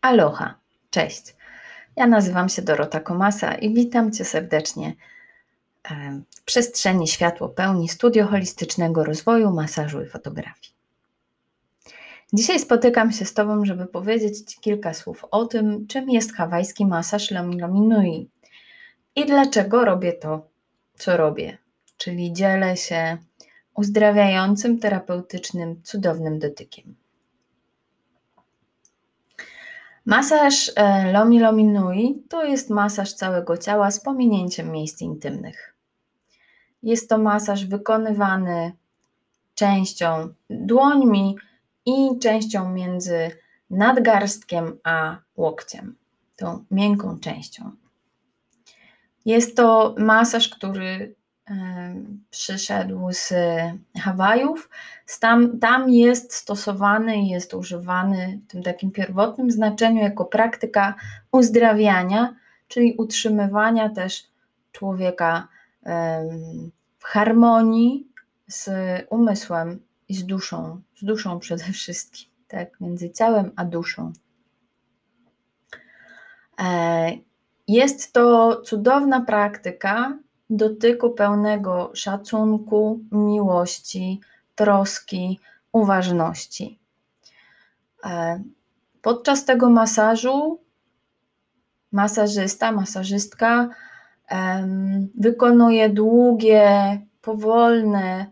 Aloha, cześć. Ja nazywam się Dorota Komasa i witam Cię serdecznie w przestrzeni światło pełni studio holistycznego rozwoju, masażu i fotografii. Dzisiaj spotykam się z Tobą, żeby powiedzieć Ci kilka słów o tym, czym jest hawajski masaż Lomi Lomi Nui i dlaczego robię to, co robię, czyli dzielę się uzdrawiającym, terapeutycznym, cudownym dotykiem. Masaż e, Lomi Lomi Nui to jest masaż całego ciała z pominięciem miejsc intymnych. Jest to masaż wykonywany częścią dłońmi i częścią między nadgarstkiem a łokciem, tą miękką częścią. Jest to masaż, który przyszedł z Hawajów. Tam, tam jest stosowany jest używany w tym takim pierwotnym znaczeniu jako praktyka uzdrawiania, czyli utrzymywania też człowieka w harmonii z umysłem i z duszą, z duszą przede wszystkim, tak, między ciałem a duszą. E, jest to cudowna praktyka, dotyku pełnego szacunku, miłości, troski, uważności. E, podczas tego masażu masażysta, masażystka wykonuje długie, powolne,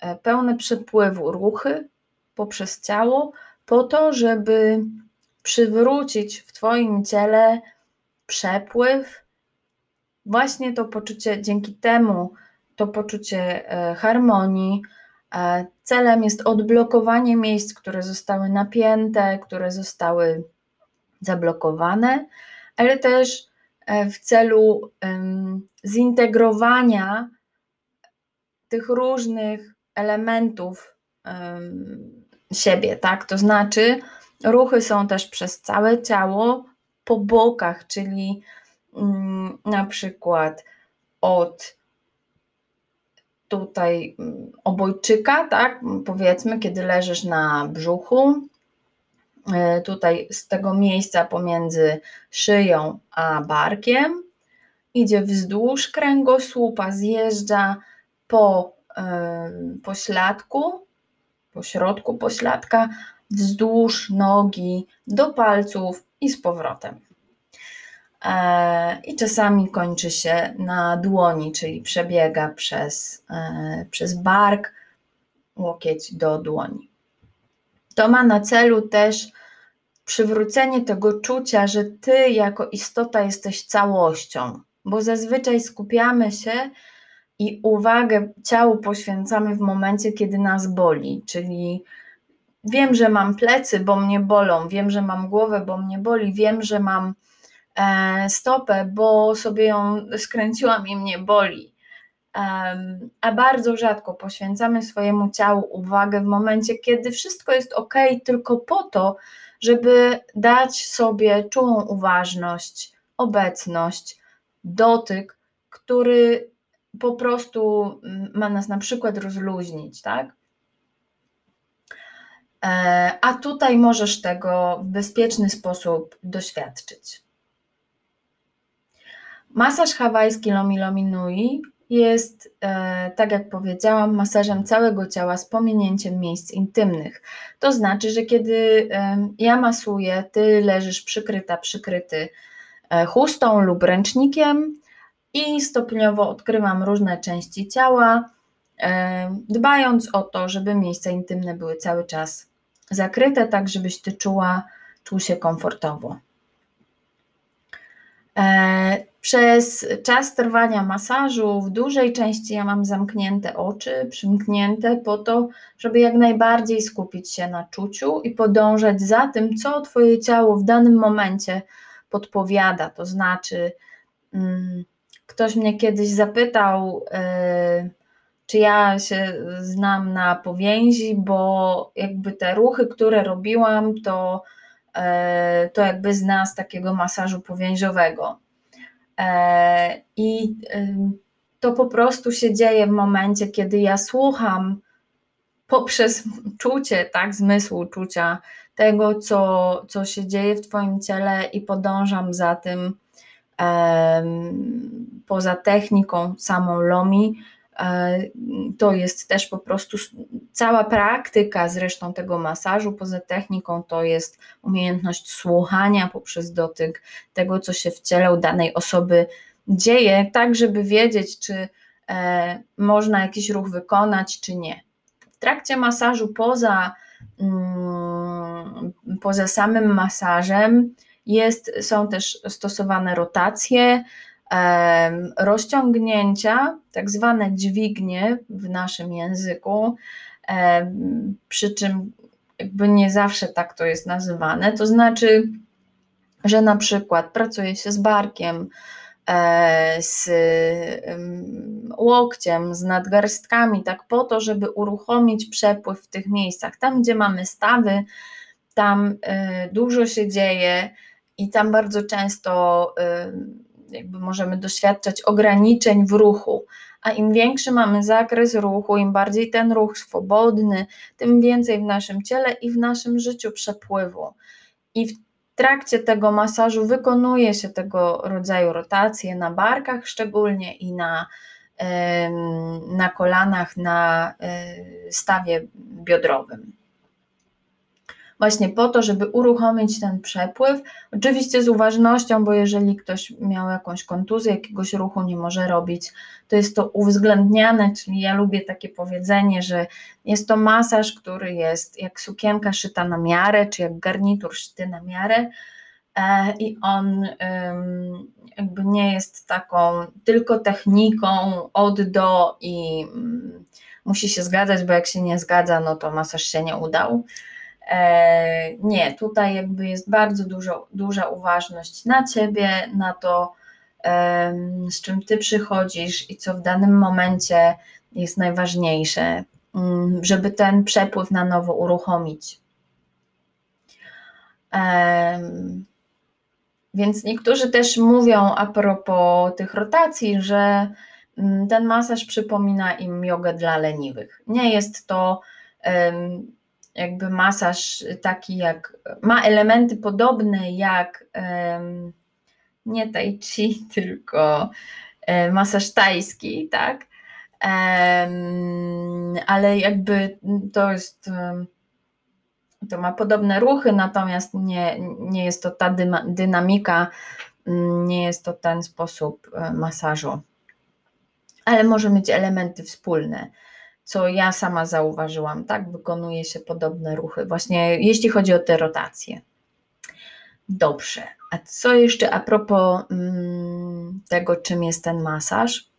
e, pełne przepływu ruchy poprzez ciało, po to, żeby przywrócić w Twoim ciele przepływ, właśnie to poczucie, dzięki temu to poczucie e, harmonii, e, celem jest odblokowanie miejsc, które zostały napięte, które zostały zablokowane, ale też e, w celu zintegrowania tych różnych elementów siebie, tak? To znaczy, ruchy są też przez całe ciało po bokach, czyli na przykład od tutaj mm, obojczyka, tak, powiedzmy, kiedy leżysz na brzuchu, e, tutaj z tego miejsca pomiędzy szyją a barkiem, idzie wzdłuż kręgosłupa, zjeżdża po e, pośladku, po środku pośladka, wzdłuż nogi do palców i z powrotem. E, i czasami kończy się na dłoni, czyli przebiega przez, e, przez bark, łokieć do dłoni. To ma na celu też przywrócenie tego czucia, że ty jako istota jesteś całością, bo zazwyczaj skupiamy się i uwagę ciału poświęcamy w momencie, kiedy nas boli, czyli wiem, że mam plecy, bo mnie bolą, wiem, że mam głowę, bo mnie boli, wiem, że mam stopę, bo sobie ją skręciłam i mnie boli. A bardzo rzadko poświęcamy swojemu ciału uwagę w momencie, kiedy wszystko jest ok, tylko po to, żeby dać sobie czułą uważność, obecność, dotyk, który po prostu ma nas na przykład rozluźnić, tak? E, a tutaj możesz tego w bezpieczny sposób doświadczyć. Masaż hawajski Lomi Lomi Nui jest, e, tak jak powiedziałam, masażem całego ciała z pominięciem miejsc intymnych. To znaczy, że kiedy ja masuję, ty leżysz przykryta, przykryty e, chustą lub ręcznikiem i stopniowo odkrywam różne części ciała, e, dbając o to, żeby miejsca intymne były cały czas zakryte, tak żebyś ty czuła, czuł się komfortowo. Przez czas trwania masażu w dużej części ja mam zamknięte oczy, przymknięte po to, żeby jak najbardziej skupić się na czuciu i podążać za tym, co Twoje ciało w danym momencie podpowiada. To znaczy, mm, ktoś mnie kiedyś zapytał, yy, czy ja się znam na powięzi, bo jakby te ruchy, które robiłam, to, yy, to jakby z takiego masażu powięziowego. E, I to po prostu się dzieje w momencie, kiedy ja słucham poprzez czucie, tak, zmysłu czucia, tego, co, co się dzieje w Twoim ciele i podążam za tym poza techniką samą Lomi. E, to jest też po prostu cała praktyka zresztą tego masażu poza techniką to jest umiejętność słuchania poprzez dotyk tego, co się w ciele u danej osoby dzieje, tak żeby wiedzieć, czy e, można jakiś ruch wykonać, czy nie. W trakcie masażu poza, mm, poza samym masażem jest, są też stosowane rotacje, rozciągnięcia, tak zwane dźwignie w naszym języku, przy czym jakby nie zawsze tak to jest nazywane, to znaczy, że na przykład pracuje się z barkiem, e, z łokciem, z nadgarstkami, tak po to, żeby uruchomić przepływ w tych miejscach. Tam, gdzie mamy stawy, tam e, dużo się dzieje i tam bardzo często jakby możemy doświadczać ograniczeń w ruchu. A im większy mamy zakres ruchu, im bardziej ten ruch swobodny, tym więcej w naszym ciele i w naszym życiu przepływu. I w trakcie tego masażu wykonuje się tego rodzaju rotacje na barkach szczególnie i na, na kolanach, na e, stawie biodrowym właśnie po to, żeby uruchomić ten przepływ. Oczywiście z uważnością, bo jeżeli ktoś miał jakąś kontuzję, jakiegoś ruchu nie może robić, to jest to uwzględniane, czyli ja lubię takie powiedzenie, że jest to masaż, który jest jak sukienka szyta na miarę, czy jak garnitur szyty na miarę. E, I on jakby nie jest taką tylko techniką od do i mm, musi się zgadzać, bo jak się nie zgadza, no to masaż się nie udał. E, nie, tutaj jakby jest bardzo dużo, duża uważność na ciebie, na to, z czym ty przychodzisz i co w danym momencie jest najważniejsze, mm, żeby ten przepływ na nowo uruchomić. Więc niektórzy też mówią a propos tych rotacji, że mm, ten masaż przypomina im jogę dla leniwych. Nie jest to jakby masaż taki jak, ma elementy podobne jak nie tai chi, tylko e, masaż tajski, tak? ale jakby to jest, to ma podobne ruchy, natomiast nie, nie jest to ta dynamika, nie jest to ten sposób e, masażu, ale może mieć elementy wspólne co ja sama zauważyłam, tak? Wykonuje się podobne ruchy, właśnie jeśli chodzi o te rotacje. Dobrze, a co jeszcze a propos mm, tego, czym jest ten masaż?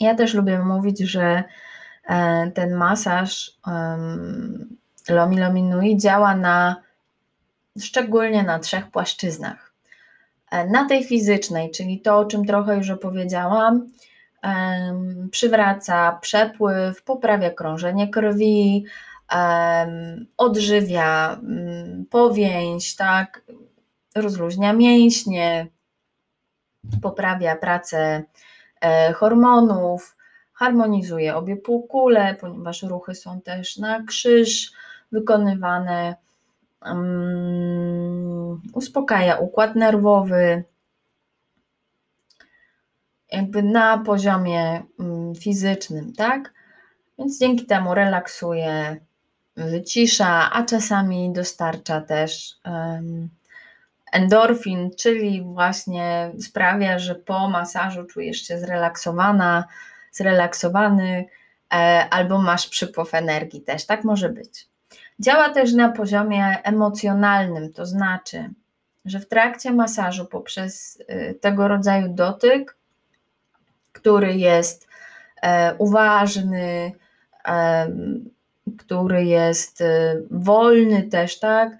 Ja też lubię mówić, że e, ten masaż um, Lomi Lomi Nui działa na szczególnie na trzech płaszczyznach. E, na tej fizycznej, czyli to, o czym trochę już opowiedziałam, przywraca przepływ, poprawia krążenie krwi, odżywia mm, powięź, tak, rozluźnia mięśnie, poprawia pracę e, hormonów, harmonizuje obie półkule, ponieważ ruchy są też na krzyż wykonywane, uspokaja układ nerwowy, jakby na poziomie mm, fizycznym, tak? Więc dzięki temu relaksuje, wycisza, a czasami dostarcza też endorfin, czyli właśnie sprawia, że po masażu czujesz się zrelaksowana, zrelaksowany e, albo masz przypływ energii też, tak może być. Działa też na poziomie emocjonalnym, to znaczy, że w trakcie masażu poprzez y, tego rodzaju dotyk który jest e, uważny, e, który jest e, wolny też, tak?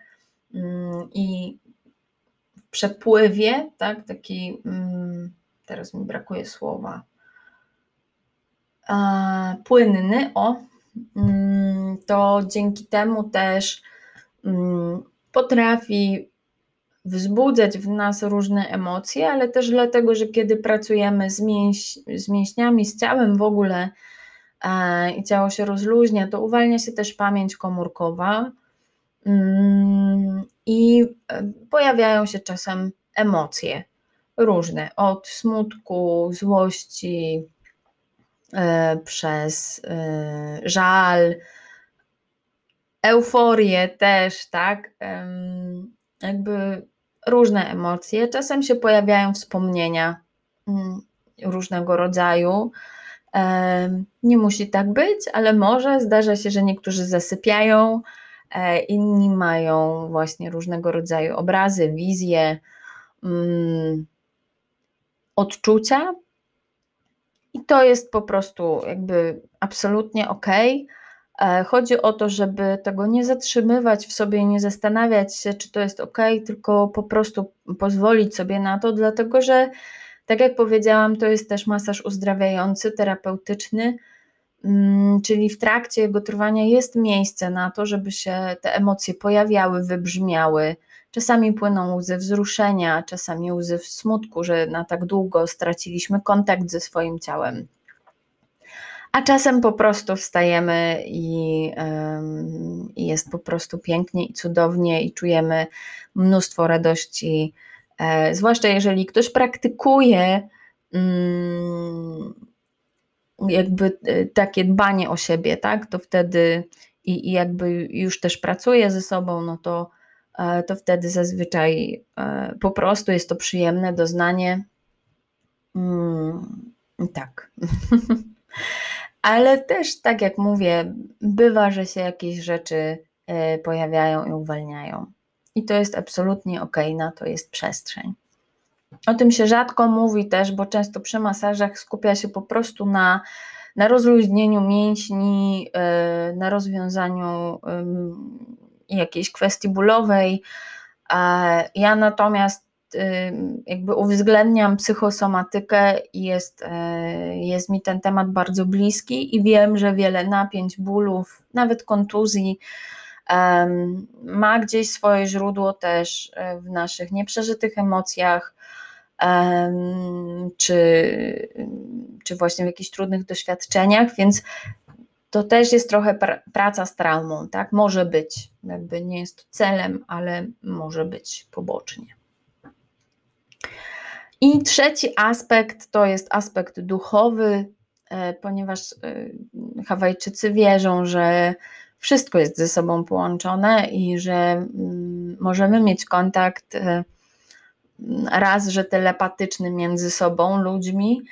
Mm, I w przepływie, tak? Taki, mm, teraz mi brakuje słowa, płynny, o, mm, to dzięki temu też potrafi wzbudzać w nas różne emocje, ale też dlatego, że kiedy pracujemy z, mięś, z mięśniami, z ciałem w ogóle e, i ciało się rozluźnia, to uwalnia się też pamięć komórkowa. Mm, I pojawiają się czasem emocje różne, od smutku, złości, przez żal, euforię też, tak? Jakby różne emocje. Czasem się pojawiają wspomnienia mm, różnego rodzaju. Nie musi tak być, ale może zdarza się, że niektórzy zasypiają, e, inni mają właśnie różnego rodzaju obrazy, wizje, mm, odczucia. I to jest po prostu jakby absolutnie ok. E, chodzi o to, żeby tego nie zatrzymywać w sobie nie zastanawiać się, czy to jest ok, tylko po prostu pozwolić sobie na to, dlatego że, tak jak powiedziałam, to jest też masaż uzdrawiający, terapeutyczny, mm, czyli w trakcie jego trwania jest miejsce na to, żeby się te emocje pojawiały, wybrzmiały. Czasami płyną łzy wzruszenia, czasami łzy smutku, że na tak długo straciliśmy kontakt ze swoim ciałem a czasem po prostu wstajemy i, i, jest po prostu pięknie i cudownie i czujemy mnóstwo radości. E, zwłaszcza jeżeli ktoś praktykuje mm, jakby e, takie dbanie o siebie, tak, to wtedy i, i jakby już też pracuje ze sobą, no to, e, to wtedy zazwyczaj po prostu jest to przyjemne doznanie. Mm, tak. ale też, tak jak mówię, bywa, że się jakieś rzeczy e, pojawiają i uwalniają. I to jest absolutnie ok, na to jest przestrzeń. O tym się rzadko mówi też, bo często przy masażach skupia się po prostu na, na rozluźnieniu mięśni, e, na rozwiązaniu jakiejś kwestii bólowej. Ja natomiast jakby uwzględniam psychosomatykę i jest, e, jest mi ten temat bardzo bliski i wiem, że wiele napięć, bólów, nawet kontuzji ma gdzieś swoje źródło też e, w naszych nieprzeżytych emocjach, czy, czy właśnie w jakichś trudnych doświadczeniach, więc to też jest trochę praca z traumą, tak? Może być, jakby nie jest to celem, ale może być pobocznie. I trzeci aspekt to jest aspekt duchowy, e, ponieważ e, Hawajczycy wierzą, że wszystko jest ze sobą połączone i że mm, możemy mieć kontakt e, raz, że telepatyczny między sobą, ludźmi,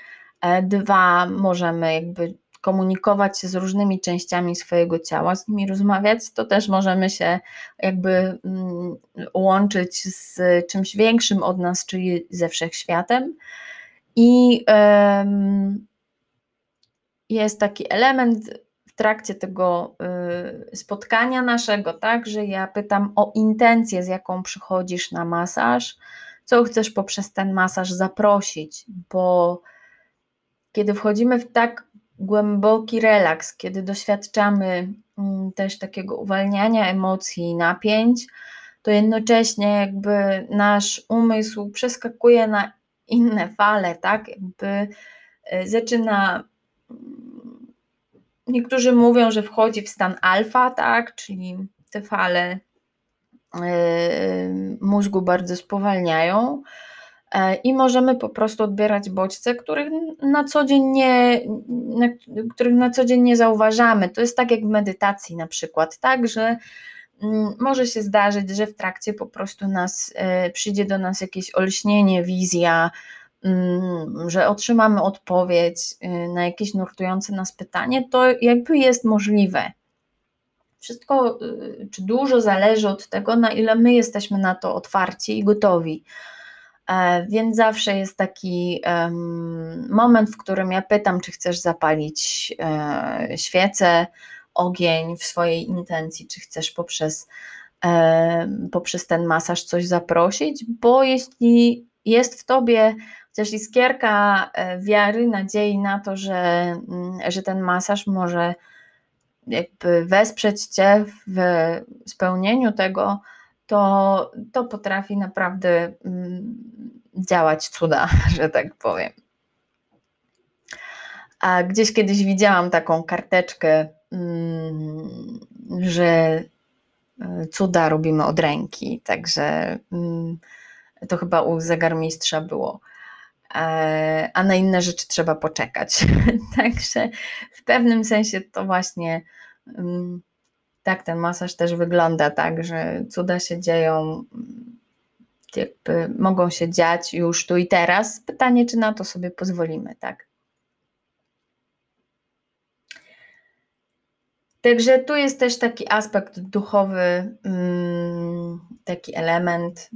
dwa, możemy jakby komunikować się z różnymi częściami swojego ciała, z nimi rozmawiać, to też możemy się jakby mm, łączyć z czymś większym od nas, czyli ze wszechświatem. I jest taki element w trakcie tego y, spotkania naszego, tak, że ja pytam o intencję, z jaką przychodzisz na masaż, co chcesz poprzez ten masaż zaprosić, bo kiedy wchodzimy w tak głęboki relaks, kiedy doświadczamy mm, też takiego uwalniania emocji i napięć, to jednocześnie jakby nasz umysł przeskakuje na inne fale, tak? Jakby e, zaczyna. Mm, niektórzy mówią, że wchodzi w stan alfa, tak? Czyli te fale e, mózgu bardzo spowalniają i możemy po prostu odbierać bodźce, których na co dzień nie, na, których na co dzień nie zauważamy. To jest tak jak w medytacji na przykład, tak, że mm, może się zdarzyć, że w trakcie po prostu nas e, przyjdzie do nas jakieś olśnienie, wizja, mm, że otrzymamy odpowiedź e, na jakieś nurtujące nas pytanie, to jakby jest możliwe. Wszystko, czy dużo zależy od tego, na ile my jesteśmy na to otwarci i gotowi. E, więc zawsze jest taki moment, w którym ja pytam, czy chcesz zapalić e, świecę, ogień w swojej intencji, czy chcesz poprzez, poprzez ten masaż coś zaprosić, bo jeśli jest w tobie chociaż iskierka e, wiary, nadziei na to, że, mm, że ten masaż może jakby wesprzeć cię w spełnieniu tego, to, to potrafi naprawdę mm, działać cuda, że tak powiem. A gdzieś kiedyś widziałam taką karteczkę, mm, że cuda robimy od ręki, także mm, to chyba u zegarmistrza było. E, a na inne rzeczy trzeba poczekać. Także w pewnym sensie to właśnie mm, tak ten masaż też wygląda, tak, że cuda się dzieją, jakby mogą się dziać już tu i teraz. Pytanie, czy na to sobie pozwolimy, tak? Także tu jest też taki aspekt duchowy, mm, taki element,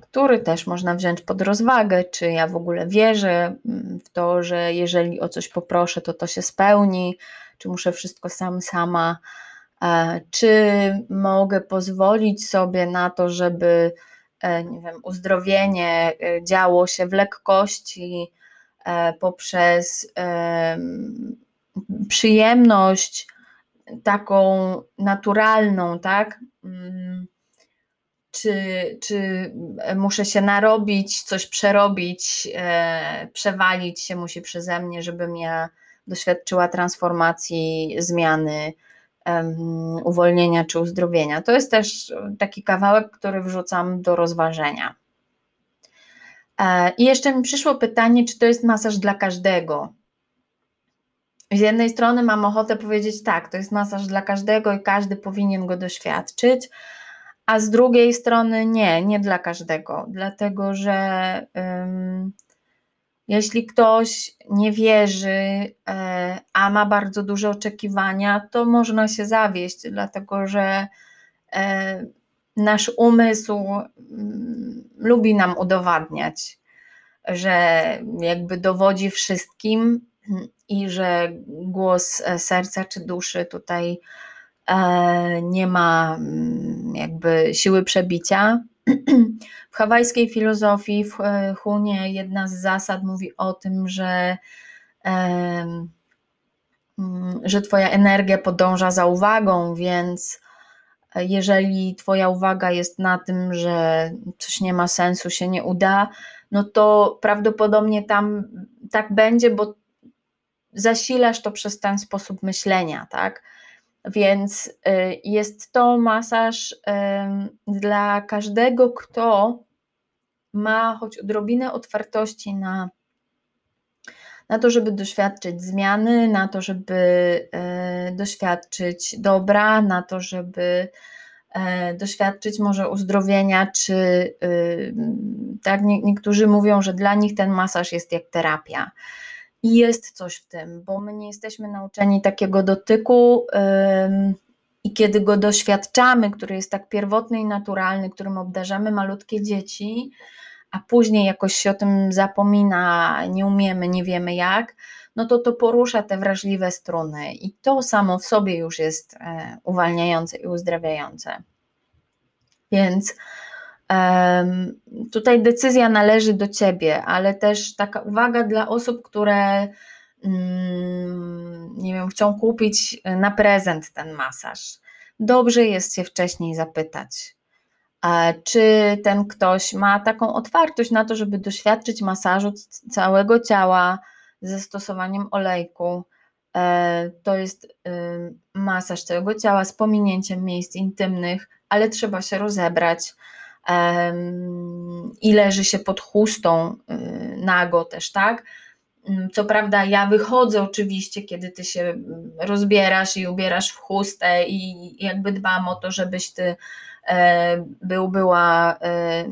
który też można wziąć pod rozwagę, czy ja w ogóle wierzę mm, w to, że jeżeli o coś poproszę, to to się spełni, czy muszę wszystko sam, sama, e, czy mogę pozwolić sobie na to, żeby nie wiem, uzdrowienie e, działo się w lekkości poprzez przyjemność taką naturalną, tak? Mm, czy, czy muszę się narobić, coś przerobić, e, przewalić się musi przeze mnie, żebym ja doświadczyła transformacji, zmiany, uwolnienia czy uzdrowienia. To jest też taki kawałek, który wrzucam do rozważenia. E, I jeszcze mi przyszło pytanie, czy to jest masaż dla każdego. Z jednej strony mam ochotę powiedzieć tak, to jest masaż dla każdego i każdy powinien go doświadczyć, a z drugiej strony nie, nie dla każdego, dlatego że jeśli ktoś nie wierzy, e, a ma bardzo duże oczekiwania, to można się zawieść, dlatego że e, nasz umysł mm, lubi nam udowadniać, że jakby dowodzi wszystkim i że głos e, serca czy duszy tutaj nie ma mm, jakby siły przebicia. W hawajskiej filozofii, w e, Hunie, jedna z zasad mówi o tym, że, mm, że Twoja energia podąża za uwagą, więc jeżeli Twoja uwaga jest na tym, że coś nie ma sensu, się nie uda, no to prawdopodobnie tam tak będzie, bo zasilasz to przez ten sposób myślenia, tak? Więc y, jest to masaż dla każdego, kto ma choć odrobinę otwartości na, na to, żeby doświadczyć zmiany, na to, żeby e, doświadczyć dobra, na to, żeby e, doświadczyć może uzdrowienia, czy y, tak niektórzy mówią, że dla nich ten masaż jest jak terapia. I jest coś w tym, bo my nie jesteśmy nauczeni takiego dotyku i kiedy go doświadczamy, który jest tak pierwotny i naturalny, którym obdarzamy malutkie dzieci, a później jakoś się o tym zapomina, nie umiemy, nie wiemy jak, no to to porusza te wrażliwe struny i to samo w sobie już jest e, uwalniające i uzdrawiające. Więc Tutaj decyzja należy do ciebie, ale też taka uwaga dla osób, które mm, nie wiem, chcą kupić na prezent ten masaż. Dobrze jest się wcześniej zapytać, czy ten ktoś ma taką otwartość na to, żeby doświadczyć masażu całego ciała ze stosowaniem olejku. E, to jest masaż całego ciała z pominięciem miejsc intymnych, ale trzeba się rozebrać i leży się pod chustą y, nago też, tak? Mm, co prawda, ja wychodzę oczywiście, kiedy ty się mm, rozbierasz i ubierasz w chustę, i jakby dbam o to, żebyś ty e, był, była e,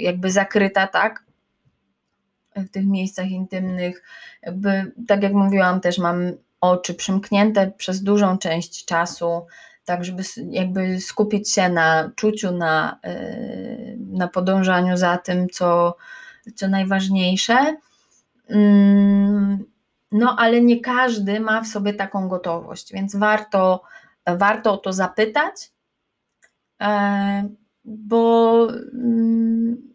jakby zakryta, tak? W tych miejscach intymnych. Jakby, tak jak mówiłam, też mam oczy przymknięte przez dużą część czasu tak żeby jakby skupić się na czuciu, na, y, na podążaniu za tym, co, co najważniejsze. Mm, no, ale nie każdy ma w sobie taką gotowość, więc warto, warto o to zapytać, e, bo mm,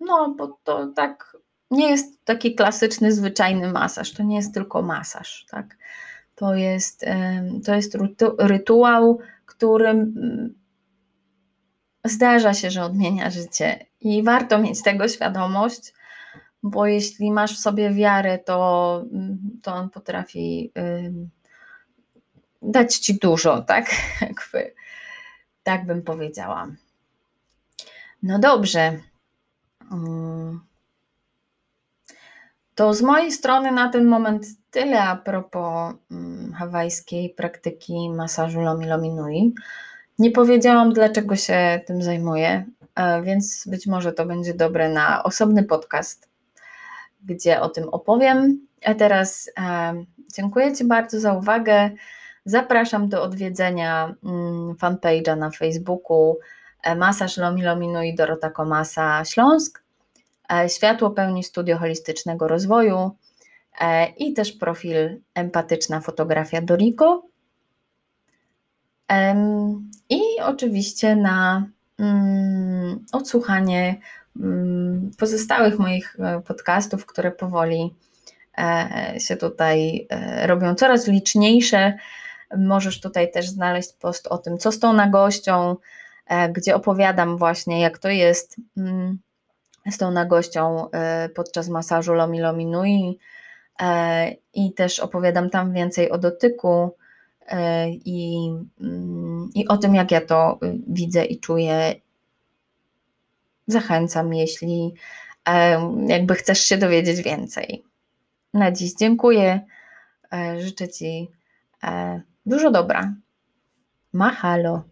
no, bo to tak nie jest taki klasyczny, zwyczajny masaż, to nie jest tylko masaż, tak? To jest, to jest rytuał, którym mm, zdarza się, że odmienia życie i warto mieć tego świadomość, bo jeśli masz w sobie wiarę, to, mm, to on potrafi dać Ci dużo, tak? Jakby, tak bym powiedziała. No dobrze. To z mojej strony na ten moment tyle a propos mm, hawajskiej praktyki masażu Lomi Lomi Nui. Nie powiedziałam, dlaczego się tym zajmuję, e, więc być może to będzie dobre na osobny podcast, gdzie o tym opowiem. A teraz e, dziękuję Ci bardzo za uwagę. Zapraszam do odwiedzenia mm, fanpage'a na Facebooku e, Masaż Lomi Lomi Nui Dorota Komasa Śląsk, Światło pełni studio holistycznego rozwoju i też profil empatyczna fotografia Doriko i oczywiście na mm, odsłuchanie mm, pozostałych moich e, podcastów, które powoli e, się tutaj e, robią coraz liczniejsze. Możesz tutaj też znaleźć post o tym, co z tą nagością, gdzie opowiadam właśnie, jak to jest mm, z tą nagością podczas masażu Lomi Lomi Nui i też opowiadam tam więcej o dotyku, E, i, mm, i o tym, jak ja to y, widzę i czuję. Zachęcam, jeśli e, jakby chcesz się dowiedzieć więcej. Na dziś dziękuję. E, życzę Ci dużo dobra. Mahalo.